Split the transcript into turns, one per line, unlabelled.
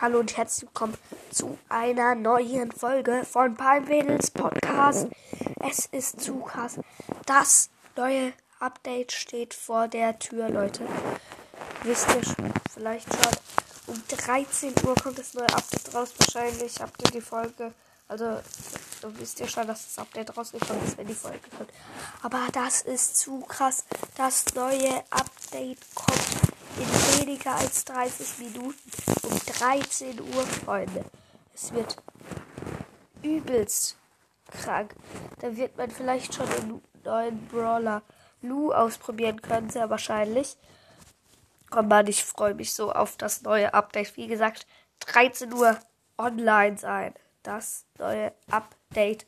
Hallo und herzlich willkommen zu einer neuen Folge von Palmwedels Podcast. Es ist zu krass. Das neue Update steht vor der Tür, Leute. Wisst ihr vielleicht schon. Um 13 Uhr kommt das neue Update raus. Wahrscheinlich habt ihr die Folge. Also, wisst ihr schon, dass das Update rausgekommen ist, wenn die Folge kommt. Aber das ist zu krass. Das neue Update kommt in weniger als 30 Minuten um 13 Uhr, Freunde. Es wird übelst krank. Da wird man vielleicht schon den neuen Brawler Lu ausprobieren können, sehr wahrscheinlich. Komm mal, ich freue mich so auf das neue Update. Wie gesagt, 13 Uhr online sein. Das neue Update